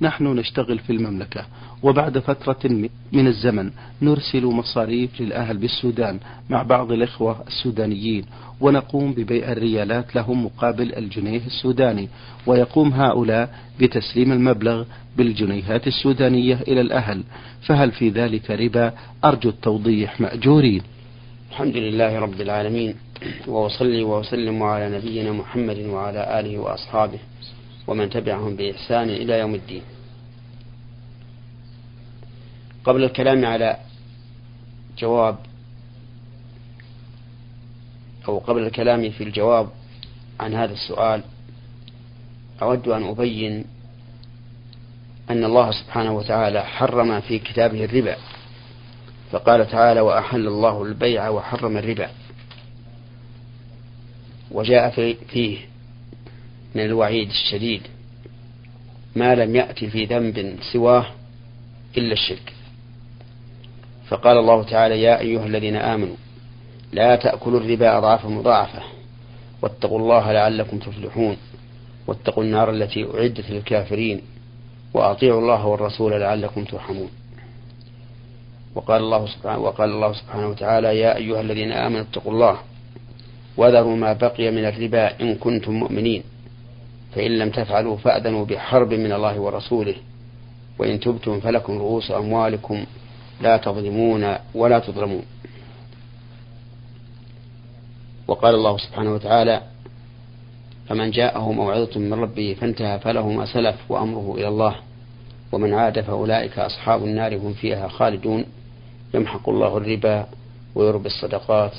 نحن نشتغل في المملكة. وبعد فترة من الزمن نرسل مصاريف للأهل بالسودان مع بعض الإخوة السودانيين ونقوم ببيع الريالات لهم مقابل الجنيه السوداني. ويقوم هؤلاء بتسليم المبلغ بالجنيهات السودانية إلى الأهل. فهل في ذلك ربا؟ أرجو التوضيح. مأجورين. الحمد لله رب العالمين. وأصلي وأسلم على نبينا محمد وعلى آله وأصحابه. ومن تبعهم بإحسان إلى يوم الدين. قبل الكلام على جواب أو قبل الكلام في الجواب عن هذا السؤال أود أن أبين أن الله سبحانه وتعالى حرم في كتابه الربا فقال تعالى وأحل الله البيع وحرم الربا. وجاء فيه من الوعيد الشديد. ما لم يأتي في ذنب سواه إلا الشرك. فقال الله تعالى يا أيها الذين آمنوا لا تأكلوا الربا أضعافا مضاعفة واتقوا الله لعلكم تفلحون واتقوا النار التي أعدت للكافرين وأطيعوا الله والرسول لعلكم ترحمون. وقال الله سبحانه وقال الله سبحانه وتعالى يا أيها الذين آمنوا اتقوا الله وذروا ما بقي من الربا إن كنتم مؤمنين. فإن لم تفعلوا فأذنوا بحرب من الله ورسوله. وإن تبتم فلكم رؤوس أموالكم لا تظلمون ولا تظلمون. وقال الله سبحانه وتعالى فمن جاءه موعظة من ربه فانتهى فله ما سلف وأمره إلى الله. ومن عاد فأولئك أصحاب النار هم فيها خالدون. يمحق الله الربا ويربي الصدقات.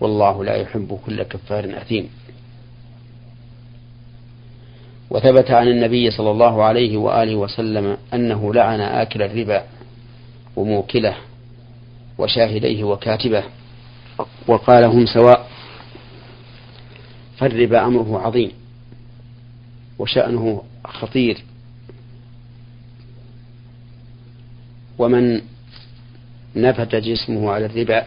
والله لا يحب كل كفار أثيم. وثبت عن النبي صلى الله عليه وآله وسلم أنه لعن آكل الربا وموكله وشاهديه وكاتبه وقال هم سواء فالربا أمره عظيم وشأنه خطير. ومن نبت جسمه على الربا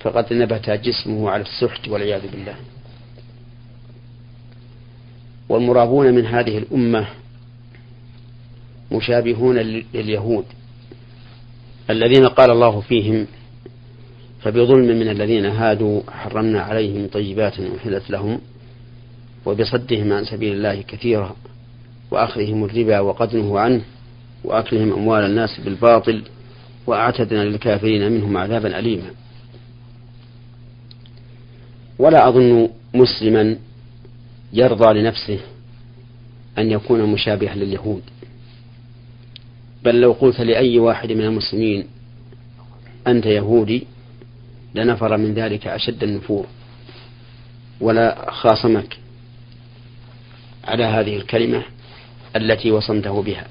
فقد نبت جسمه على السحت والعياذ بالله. والمرابون من هذه الأمة مشابهون لليهود الذين قال الله فيهم فبظلم من الذين هادوا حرمنا عليهم طيبات أحلت لهم وبصدهم عن سبيل الله كثيرا وأخذهم الربا وقدنه عنه وأكلهم أموال الناس بالباطل وأعتدنا للكافرين منهم عذابا أليما. ولا أظن مسلما يرضى لنفسه أن يكون مشابها لليهود. بل لو قلت لأي واحد من المسلمين أنت يهودي لنفر من ذلك أشد النفور ولا خاصمك على هذه الكلمة التي وصمته بها.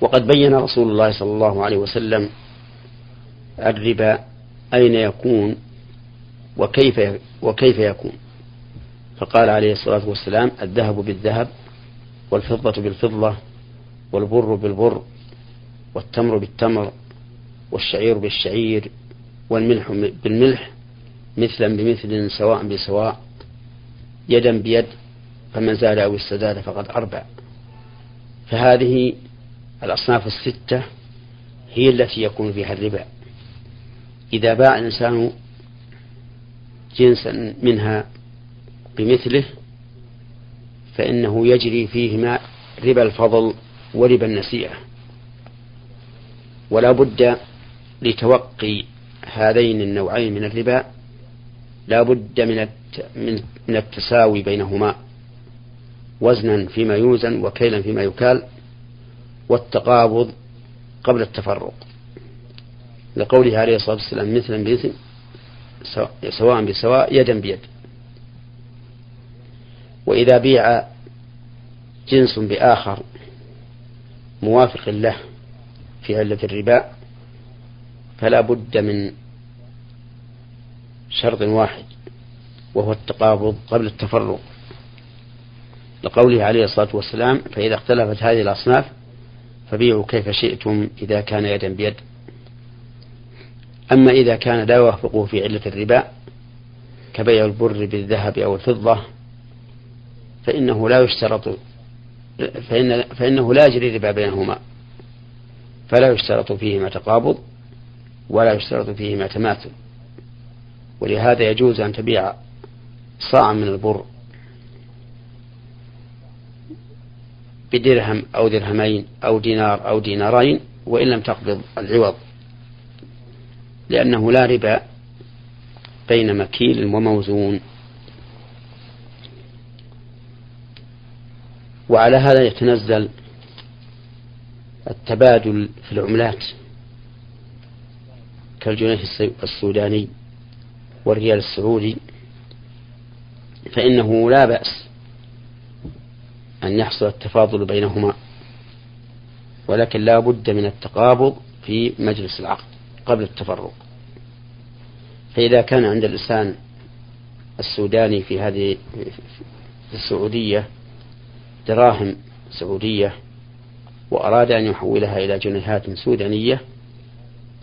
وقد بين رسول الله صلى الله عليه وسلم الربا أين يكون وكيف وكيف يكون. فقال عليه الصلاة والسلام الذهب بالذهب والفضة بالفضة والبر بالبر والتمر بالتمر والشعير بالشعير والملح بالملح مثلا بمثل سواء بسواء يدا بيد فمن زاد أو استزاد فقد أربع فهذه الأصناف الستة هي التي يكون فيها الربا إذا باع الإنسان جنسا منها بمثله فإنه يجري فيهما ربا الفضل وربا النسيئة ولا بد لتوقي هذين النوعين من الربا لا بد من من التساوي بينهما وزنا فيما يوزن وكيلا فيما يكال والتقابض قبل التفرق. لقوله عليه الصلاة والسلام مثلا بإثم سواء بسواء يدا بيد. وإذا بيع جنس بآخر موافق له في علة الربا فلا بد من شرط واحد وهو التقابض قبل التفرق لقوله عليه الصلاة والسلام فإذا اختلفت هذه الأصناف فبيعوا كيف شئتم إذا كان يدا بيد. أما إذا كان لا يوافقه في علة الربا كبيع البر بالذهب أو الفضة فإنه لا يشترط فإن فإنه لا يجري ربا بينهما. فلا يشترط فيهما تقابض ولا يشترط فيهما تماثل. ولهذا يجوز أن تبيع صاعا من البر بدرهم أو درهمين أو دينار أو دينارين وإن لم تقبض العوض. لأنه لا ربا بين مكيل وموزون. وعلى هذا يتنزل التبادل في العملات كالجنيه السوداني والريال السعودي فإنه لا بأس أن يحصل التفاضل بينهما ولكن لا بد من التقابض في مجلس العقد قبل التفرق. فإذا كان عند الإنسان السوداني في هذه في السعودية دراهم سعودية وأراد أن يحولها إلى جنيهات سودانية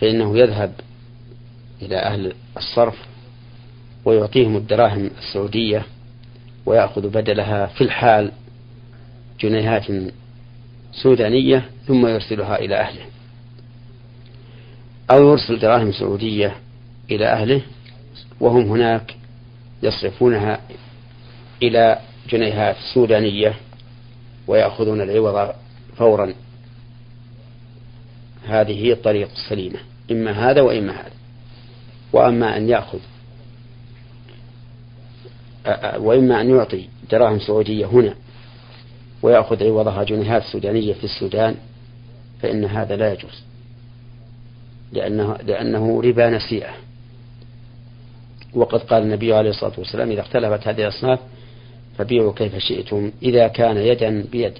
فإنه يذهب إلى أهل الصرف ويعطيهم الدراهم السعودية ويأخذ بدلها في الحال جنيهات سودانية ثم يرسلها إلى أهله. أو يرسل دراهم سعودية إلى أهله وهم هناك يصرفونها إلى جنيهات سودانية ويأخذون العوض فورا. هذه هي الطريقة السليمة إما هذا وإما هذا. وأما أن يأخذ وإما أن يعطي دراهم سعودية هنا ويأخذ عوضها جنيهات سودانية في السودان فإن هذا لا يجوز. لأنه, لأنه ربا نسيئة. وقد قال النبي عليه الصلاة والسلام إذا اختلفت هذه الأصناف فبيعوا كيف شئتم إذا كان يدا بيد.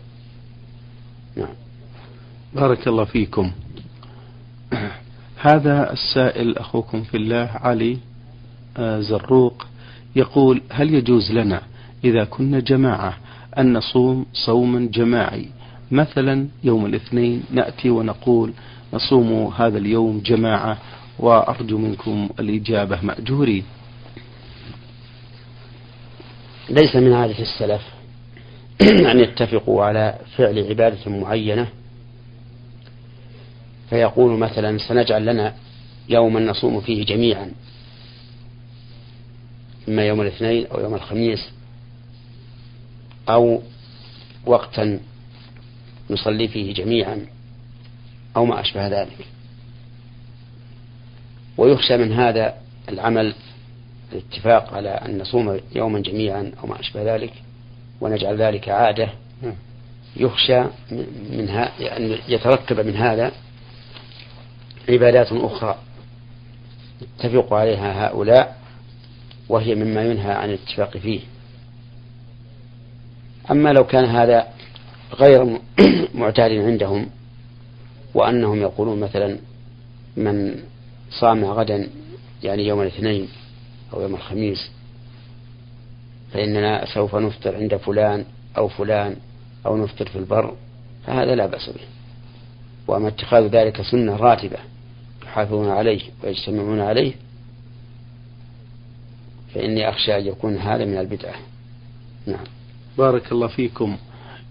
نعم. بارك الله فيكم. هذا السائل أخوكم في الله علي آه، زروق يقول هل يجوز لنا إذا كنا جماعة أن نصوم صوما جماعي؟ مثلا يوم الاثنين نأتي ونقول نصوم هذا اليوم جماعة وأرجو منكم الإجابة مأجورين. ليس من عادة السلف أن يتفقوا على فعل عبادة معينة. فيقول مثلا سنجعل لنا يوما نصوم فيه جميعا إما يوم الاثنين أو يوم الخميس أو وقتا نصلي فيه جميعا أو ما أشبه ذلك. ويخشى من هذا العمل الاتفاق على أن نصوم يوما جميعا أو ما أشبه ذلك ونجعل ذلك عادة يخشى منها أن يترتب من هذا عبادات أخرى يتفق عليها هؤلاء وهي مما ينهى عن الاتفاق فيه. أما لو كان هذا غير معتاد عندهم وأنهم يقولون مثلا من صام غدا يعني يوم الاثنين أو يوم الخميس. فإننا سوف نفطر عند فلان أو فلان أو نفطر في البر فهذا لا بأس به. وأما اتخاذ ذلك سنة راتبة يحافظون عليه ويجتمعون عليه فإني أخشى أن يكون هذا من البدعة. نعم. بارك الله فيكم.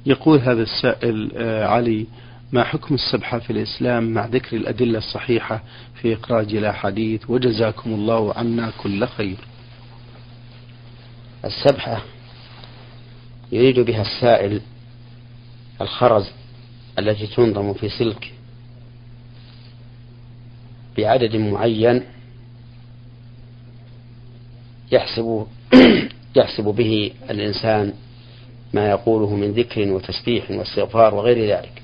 يقول هذا السائل آه، علي ما حكم السبحة في الإسلام مع ذكر الأدلة الصحيحة في إخراج الأحاديث؟ وجزاكم الله عنا كل خير. السبحة يريد بها السائل الخرز التي تنظم في سلك بعدد معين يحسب يحسب به الإنسان ما يقوله من ذكر وتسبيح واستغفار وغير ذلك.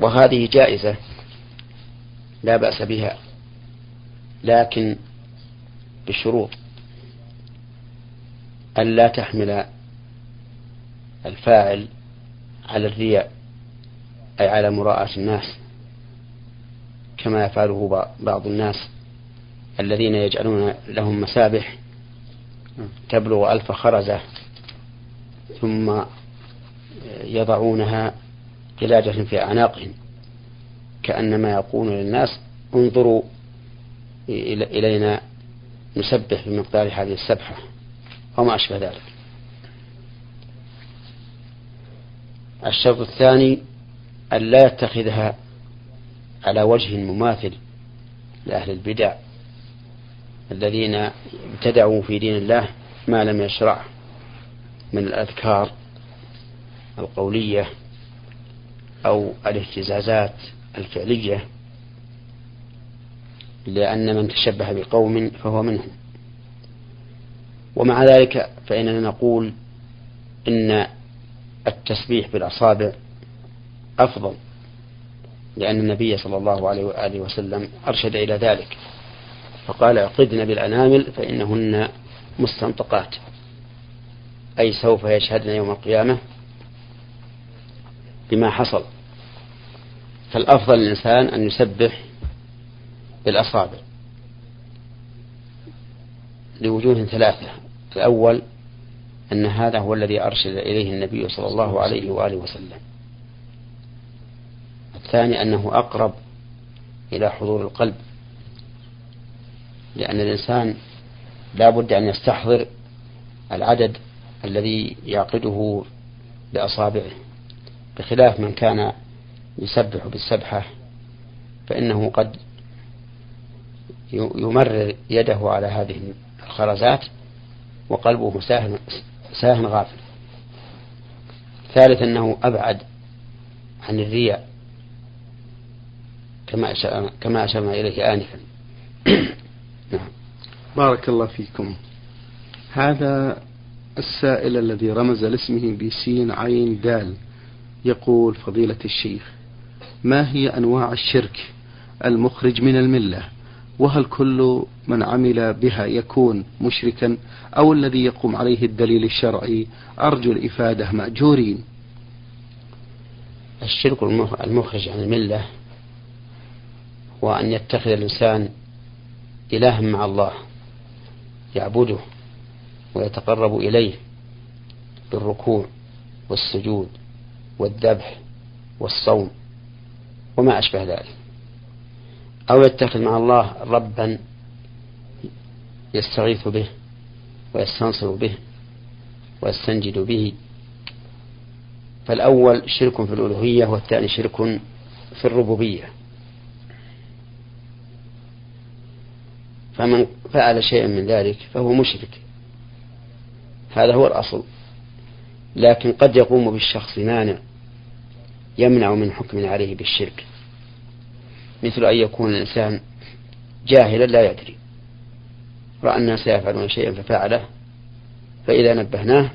وهذه جائزة لا بأس بها لكن بشروط ألا تحمل الفاعل على الرياء أي على مراءة الناس كما يفعله بعض الناس الذين يجعلون لهم مسابح تبلغ ألف خرزة ثم يضعونها قلادة في أعناقهم كأنما يقول للناس انظروا إلينا نسبح بمقدار هذه السبحة أو ما أشبه ذلك. الشرط الثاني أن لا يتخذها على وجه مماثل لأهل البدع الذين ابتدعوا في دين الله ما لم يشرعه من الأذكار القولية أو الاهتزازات الفعلية لأن من تشبه بقوم فهو منهم. ومع ذلك فإننا نقول إن التسبيح بالأصابع أفضل لأن النبي صلى الله عليه وآله وسلم أرشد إلى ذلك فقال اعقدن بالأنامل فإنهن مستنطقات أي سوف يشهدن يوم القيامة بما حصل. فالأفضل للإنسان أن يسبح بالأصابع لوجوه ثلاثة. الأول أن هذا هو الذي أرشد إليه النبي صلى الله عليه وآله وسلم. الثاني أنه أقرب إلى حضور القلب. لأن الإنسان لا بد أن يستحضر العدد الذي يعقده بأصابعه. بخلاف من كان يسبح بالسبحة فإنه قد يمرر يده على هذه الخرزات وقلبه ساهن ساهن غافل. ثالث أنه أبعد عن الرياء كما كما أشرنا إليه آنفا. نعم. بارك الله فيكم. هذا السائل الذي رمز لاسمه بسين عين دال. يقول فضيلة الشيخ ما هي أنواع الشرك المخرج من الملة؟ وهل كل من عمل بها يكون مشركا؟ أو الذي يقوم عليه الدليل الشرعي أرجو الإفادة مأجورين. الشرك المخرج عن الملة هو أن يتخذ الإنسان إلها مع الله يعبده ويتقرب إليه بالركوع والسجود. والذبح والصوم وما أشبه ذلك. أو يتخذ مع الله ربا يستغيث به ويستنصر به ويستنجد به. فالأول شرك في الألوهية والثاني شرك في الربوبية. فمن فعل شيئا من ذلك فهو مشرك. هذا هو الأصل. لكن قد يقوم بالشخص مانع يمنع من حكم عليه بالشرك. مثل أن يكون الإنسان جاهلا لا يدري. رأى الناس يفعلون شيئا ففعله فإذا نبهناه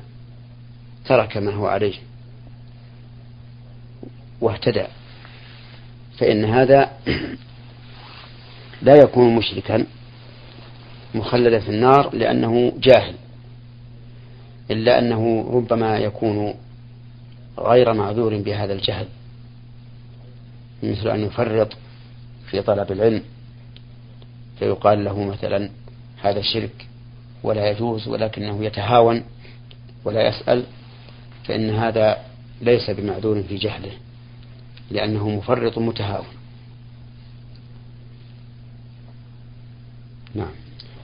ترك ما هو عليه واهتدى. فإن هذا لا يكون مشركا مخلدا في النار لأنه جاهل إلا أنه ربما يكون غير معذور بهذا الجهل. مثل أن يفرط في طلب العلم فيقال له مثلا هذا شرك ولا يجوز ولكنه يتهاون ولا يسأل فإن هذا ليس بمعذور في جهله لأنه مفرط متهاون. نعم.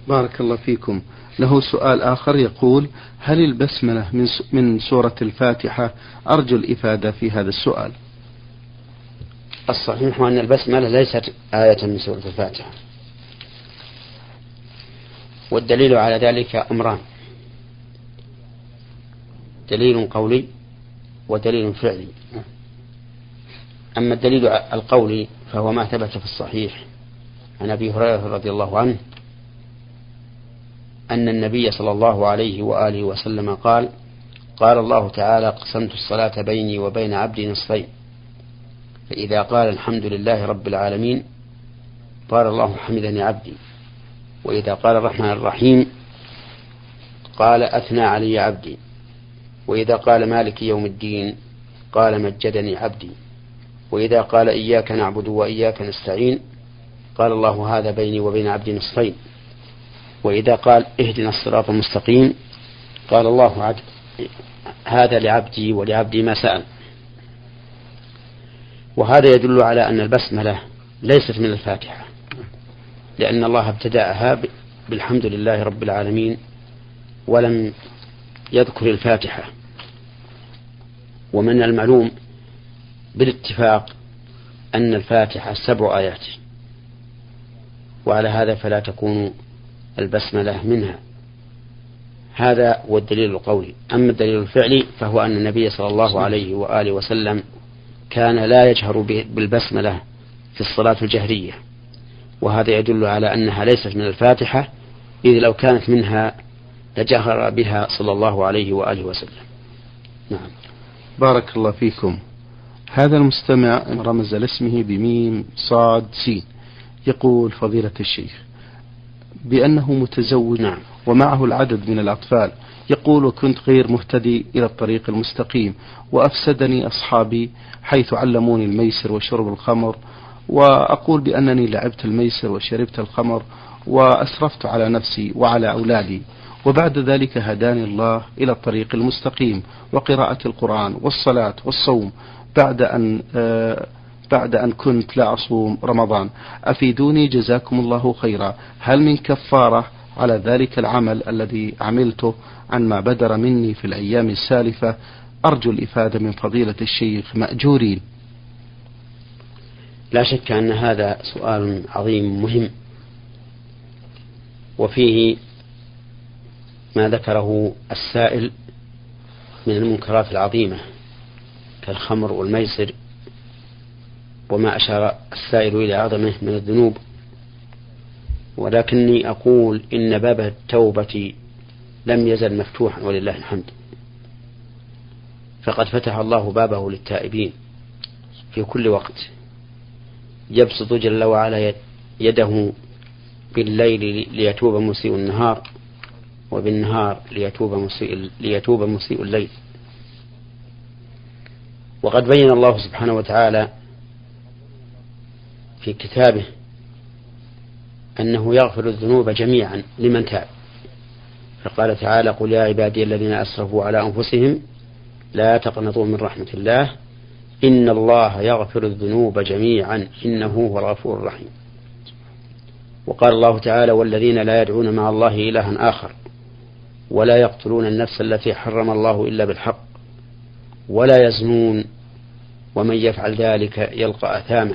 بارك الله فيكم. له سؤال آخر يقول هل البسملة من سورة الفاتحة أرجو الإفادة في هذا السؤال؟ الصحيح أن البسملة ليست آية من سورة الفاتحة. والدليل على ذلك أمران. دليل قولي ودليل فعلي. أما الدليل القولي فهو ما ثبت في الصحيح عن أبي هريرة رضي الله عنه أن النبي صلى الله عليه وآله وسلم قال قال الله تعالى قسمت الصلاة بيني وبين عبدي نصفين فإذا قال الحمد لله رب العالمين قال الله حمدني عبدي. وإذا قال الرحمن الرحيم قال أثنى علي عبدي. وإذا قال مالك يوم الدين قال مجدني عبدي. وإذا قال إياك نعبد وإياك نستعين قال الله هذا بيني وبين عبدي نصفين. وإذا قال اهدنا الصراط المستقيم قال الله عد هذا لعبدي ولعبدي ما سأل. وهذا يدل على أن البسملة ليست من الفاتحة لأن الله ابتدأها بالحمد لله رب العالمين ولم يذكر الفاتحة. ومن المعلوم بالاتفاق أن الفاتحة سبع آيات وعلى هذا فلا تكون البسملة منها. هذا هو الدليل القولي أما الدليل الفعلي فهو أن النبي صلى الله عليه وآله وسلم كان لا يجهر بالبسملة في الصلاة الجهرية. وهذا يدل على أنها ليست من الفاتحة إذ لو كانت منها لجهر بها صلى الله عليه وآله وسلم. نعم. بارك الله فيكم. هذا المستمع رمز لاسمه بميم صاد سين يقول فضيلة الشيخ بأنه متزوج نعم. ومعه العدد من الأطفال يقول وكنت غير مهتدي إلى الطريق المستقيم وأفسدني أصحابي حيث علموني الميسر وشرب الخمر وأقول بأنني لعبت الميسر وشربت الخمر وأسرفت على نفسي وعلى أولادي وبعد ذلك هداني الله إلى الطريق المستقيم وقراءة القرآن والصلاة والصوم بعد أن آه بعد أن كنت لا أصوم رمضان. أفيدوني جزاكم الله خيرا. هل من كفارة على ذلك العمل الذي عملته عن ما بدر مني في الأيام السالفة. أرجو الإفادة من فضيلة الشيخ مأجورين. لا شك أن هذا سؤال عظيم مهم وفيه ما ذكره السائل من المنكرات العظيمة كالخمر والميسر وما أشار السائل إلى عظمه من الذنوب. ولكني أقول إن باب التوبة لم يزل مفتوحا ولله الحمد. فقد فتح الله بابه للتائبين في كل وقت. يبسط جل وعلا يده بالليل ليتوب مسيء النهار وبالنهار ليتوب مسيء ليتوب مسيء الليل. وقد بين الله سبحانه وتعالى في كتابه أنه يغفر الذنوب جميعا لمن تاب. فقال تعالى قل يا عبادي الذين أسرفوا على أنفسهم لا تقنطوا من رحمة الله. إن الله يغفر الذنوب جميعا. إنه هو الغفور الرحيم. وقال الله تعالى والذين لا يدعون مع الله إلها آخر ولا يقتلون النفس التي حرم الله إلا بالحق ولا يزنون ومن يفعل ذلك يلقى أثاما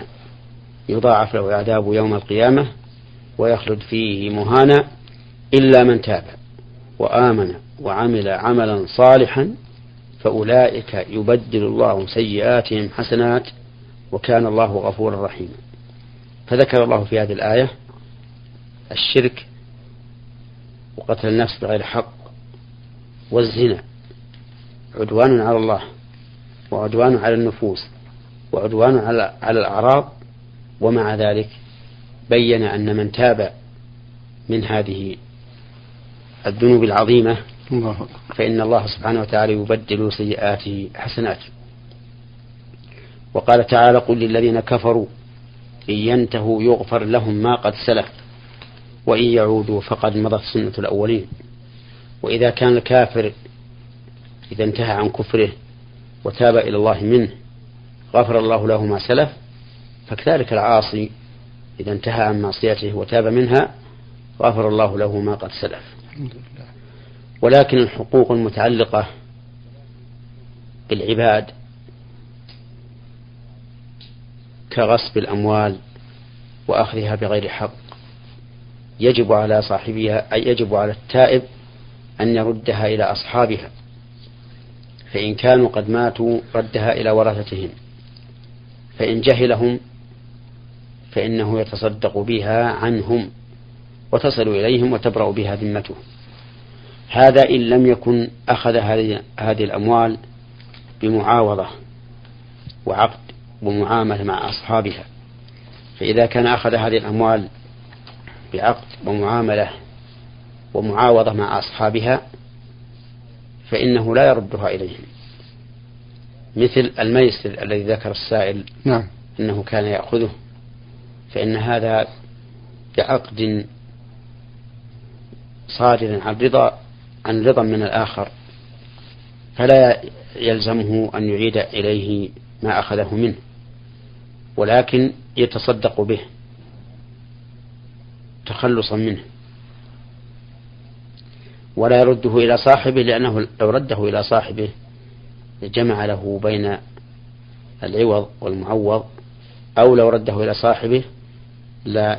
يضاعف له العذاب يوم القيامة ويخلد فيه مهانا إلا من تاب وآمن وعمل عملا صالحا فأولئك يبدل الله سيئاتهم حسنات وكان الله غفورا رحيما. فذكر الله في هذه الآية الشرك وقتل النفس بغير حق والزنا عدوان على الله وعدوان على النفوس وعدوان على على الأعراض ومع ذلك بين أن من تاب من هذه الذنوب العظيمة الله فإن الله سبحانه وتعالى يبدل سيئاته حسنات. وقال تعالى قل للذين كفروا إن ينتهوا يغفر لهم ما قد سلف وإن يعودوا فقد مضت سنة الأولين. وإذا كان الكافر إذا انتهى عن كفره وتاب إلى الله منه غفر الله له ما سلف فكذلك العاصي إذا انتهى عن معصيته وتاب منها غفر الله له ما قد سلف. ولكن الحقوق المتعلقة بالعباد كغصب الأموال وأخذها بغير حق يجب على صاحبها أي يجب على التائب أن يردها إلى أصحابها فإن كانوا قد ماتوا ردها إلى ورثتهم فإن جهلهم فإنه يتصدق بها عنهم وتصل إليهم وتبرأ بها ذمته هذا إن لم يكن أخذ هذه الأموال بمعاوضة وعقد ومعاملة مع أصحابها. فإذا كان أخذ هذه الأموال بعقد ومعاملة ومعاوضة مع أصحابها فإنه لا يردها إليهم. مثل الميسر الذي ذكر السائل نعم. أنه كان يأخذه فإن هذا بعقد صادر عن رضا عن رضا من الآخر فلا يلزمه أن يعيد إليه ما أخذه منه ولكن يتصدق به تخلصا منه. ولا يرده إلى صاحبه لأنه لو رده إلى صاحبه جمع له بين العوض والمعوض أو لو رده إلى صاحبه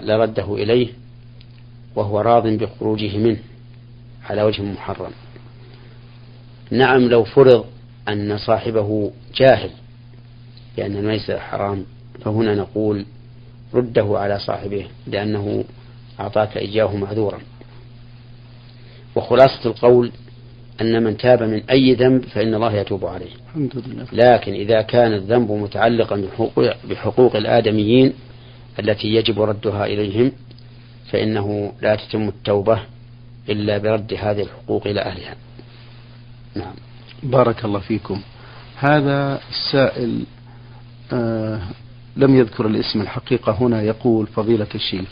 لرده إليه وهو راض بخروجه منه على وجه محرم. نعم لو فرض أن صاحبه جاهل بأن الميسر حرام فهنا نقول رده على صاحبه لأنه أعطاك إياه معذورا. وخلاصة القول أن من تاب من أي ذنب فإن الله يتوب عليه. الحمد لله. لكن إذا كان الذنب متعلقا بحقوق, بحقوق الآدميين التي يجب ردها إليهم فإنه لا تتم التوبة إلا برد هذه الحقوق إلى أهلها. نعم. بارك الله فيكم. هذا السائل آه لم يذكر الاسم الحقيقة هنا يقول فضيلة الشيخ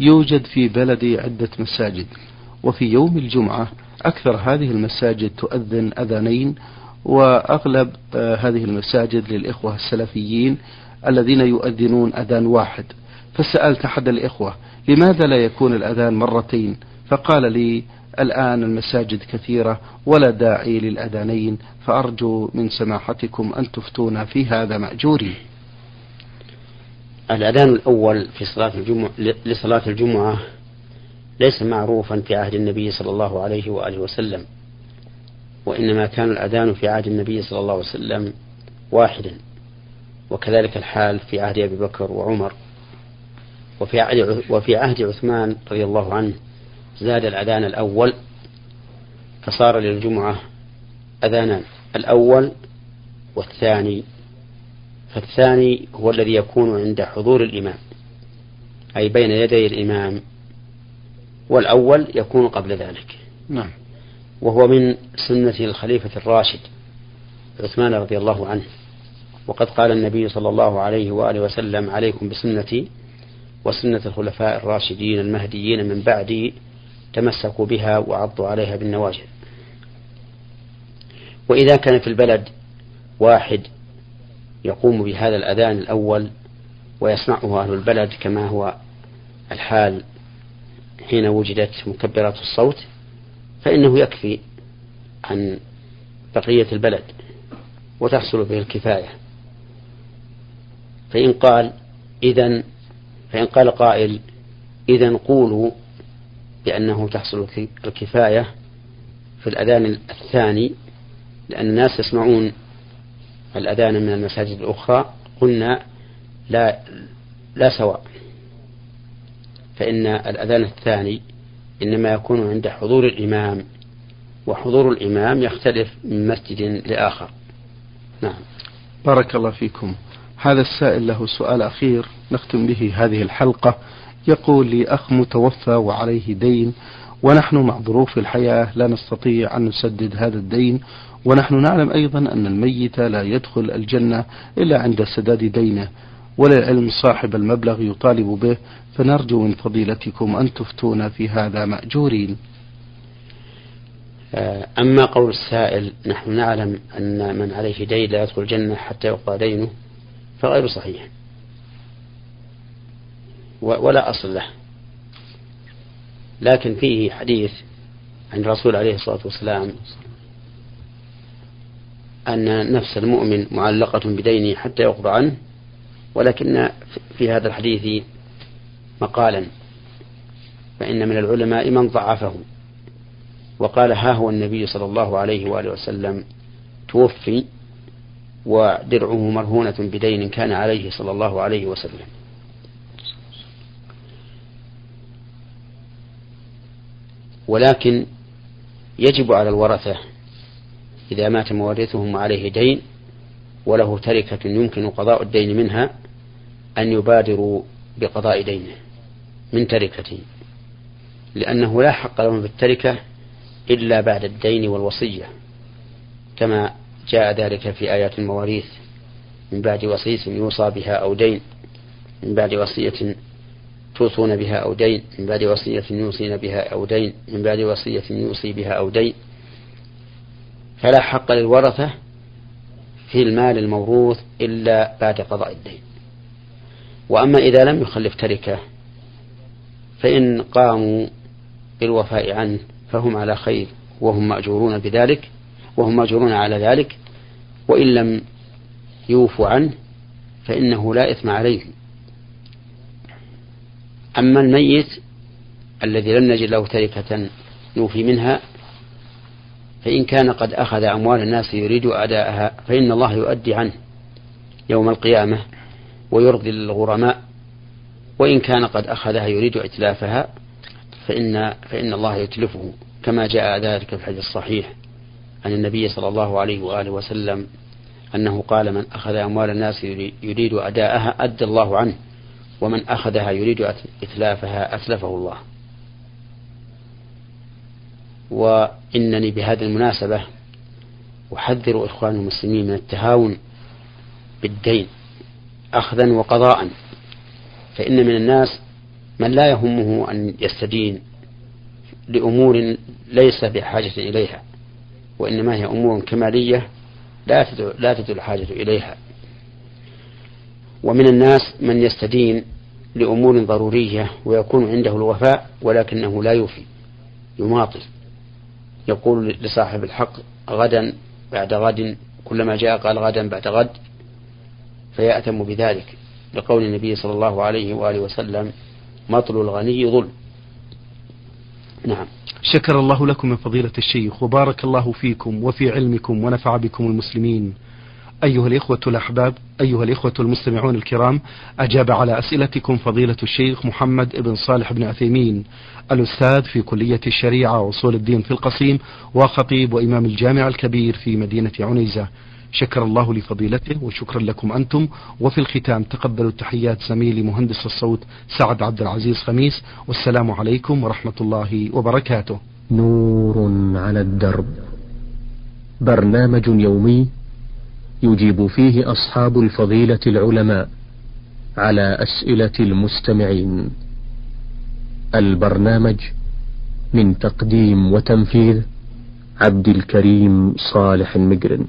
يوجد في بلدي عدة مساجد وفي يوم الجمعة أكثر هذه المساجد تؤذن أذانين وأغلب آه هذه المساجد للإخوة السلفيين الذين يؤذنون أذان واحد. فسألت أحد الإخوة لماذا لا يكون الأذان مرتين؟ فقال لي الآن المساجد كثيرة ولا داعي للأذانين فأرجو من سماحتكم أن تفتونا في هذا مأجورين الأذان الأول في صلاة الجمعة لصلاة الجمعة ليس معروفا في عهد النبي صلى الله عليه وآله وسلم وإنما كان الأذان في عهد النبي صلى الله عليه وسلم واحدا. وكذلك الحال في عهد أبي بكر وعمر. وفي عهد وفي عهد عثمان رضي الله عنه زاد الأذان الأول فصار للجمعة أذانان الأول والثاني فالثاني هو الذي يكون عند حضور الإمام أي بين يدي الإمام والأول يكون قبل ذلك. نعم. وهو من سنة الخليفة الراشد عثمان رضي الله عنه. وقد قال النبي صلى الله عليه وآله وسلم عليكم بسنتي وسنة الخلفاء الراشدين المهديين من بعدي تمسكوا بها وعضوا عليها بالنواجذ. وإذا كان في البلد واحد يقوم بهذا الأذان الأول ويسمعه أهل البلد كما هو الحال حين وجدت مكبرات الصوت فإنه يكفي عن بقية البلد وتحصل به الكفاية. فإن قال إذا فإن قال قائل إذا قولوا بأنه تحصل الكفاية في الأذان الثاني لأن الناس يسمعون الأذان من المساجد الأخرى قلنا لا لا سواء. فإن الأذان الثاني إنما يكون عند حضور الإمام وحضور الإمام يختلف من مسجد لآخر. نعم. بارك الله فيكم. هذا السائل له سؤال أخير نختم به هذه الحلقة. يقول لي أخ متوفى وعليه دين ونحن مع ظروف الحياة لا نستطيع أن نسدد هذا الدين ونحن نعلم أيضا أن الميت لا يدخل الجنة إلا عند سداد دينه وللعلم صاحب المبلغ يطالب به فنرجو من فضيلتكم أن تفتونا في هذا مأجورين. أما قول السائل نحن نعلم أن من عليه دين لا يدخل الجنة حتى يقضى دينه. فغير صحيح. ولا أصل له. لكن فيه حديث عن الرسول عليه الصلاة والسلام أن نفس المؤمن معلقة بدينه حتى يقضى عنه ولكن في هذا الحديث مقالا. فإن من العلماء من ضعفه. وقال ها هو النبي صلى الله عليه وآله وسلم توفي ودرعه مرهونة بدين كان عليه صلى الله عليه وسلم. ولكن يجب على الورثة إذا مات مورثهم عليه دين وله تركة يمكن قضاء الدين منها أن يبادروا بقضاء دينه من تركته لأنه لا حق لهم في التركة إلا بعد الدين والوصية كما جاء ذلك في آيات المواريث من بعد وصية يوصى بها أو دين. من بعد وصية توصون بها أو دين. من بعد وصية يوصين بها أو دين. من بعد وصية يوصي بها أو دين. فلا حق للورثة في المال الموروث إلا بعد قضاء الدين. وأما إذا لم يخلف تركة فإن قاموا بالوفاء عنه فهم على خير وهم مأجورون بذلك. وهم مأجورون على ذلك وإن لم يوفوا عنه فإنه لا إثم عليهم. أما الميت الذي لم نجد له تركة نوفي منها فإن كان قد أخذ أموال الناس يريد أداءها فإن الله يؤدي عنه يوم القيامة ويرضي الغرماء. وإن كان قد أخذها يريد إتلافها فإن فإن الله يتلفه كما جاء ذلك في الحديث الصحيح. عن النبي صلى الله عليه وآله وسلم أنه قال من أخذ أموال الناس يريد أداءها أدى الله عنه ومن أخذها يريد إتلافها أتلفه الله. وإنني بهذه المناسبة أحذر إخوان المسلمين من التهاون بالدين أخذا وقضاء. فإن من الناس من لا يهمه أن يستدين لأمور ليس بحاجة إليها. وإنما هي أمور كمالية لا تدعو, لا تدعو الحاجة إليها. ومن الناس من يستدين لأمور ضرورية ويكون عنده الوفاء ولكنه لا يوفي يماطل. يقول لصاحب الحق غدا بعد غد كلما جاء قال غدا بعد غد فيأتم بذلك لقول النبي صلى الله عليه وآله وسلم مطل الغني ظلم. نعم. شكر الله لكم من فضيلة الشيخ وبارك الله فيكم وفي علمكم ونفع بكم المسلمين. أيها الإخوة الأحباب أيها الإخوة المستمعون الكرام أجاب على أسئلتكم فضيلة الشيخ محمد بن صالح بن عثيمين الأستاذ في كلية الشريعة وأصول الدين في القصيم وخطيب وإمام الجامع الكبير في مدينة عنيزة. شكر الله لفضيلته وشكرا لكم أنتم. وفي الختام تقبلوا تحيات زميلي مهندس الصوت سعد عبد العزيز خميس. والسلام عليكم ورحمة الله وبركاته. نور على الدرب. برنامج يومي يجيب فيه أصحاب الفضيلة العلماء على أسئلة المستمعين. البرنامج من تقديم وتنفيذ عبد الكريم صالح المقرن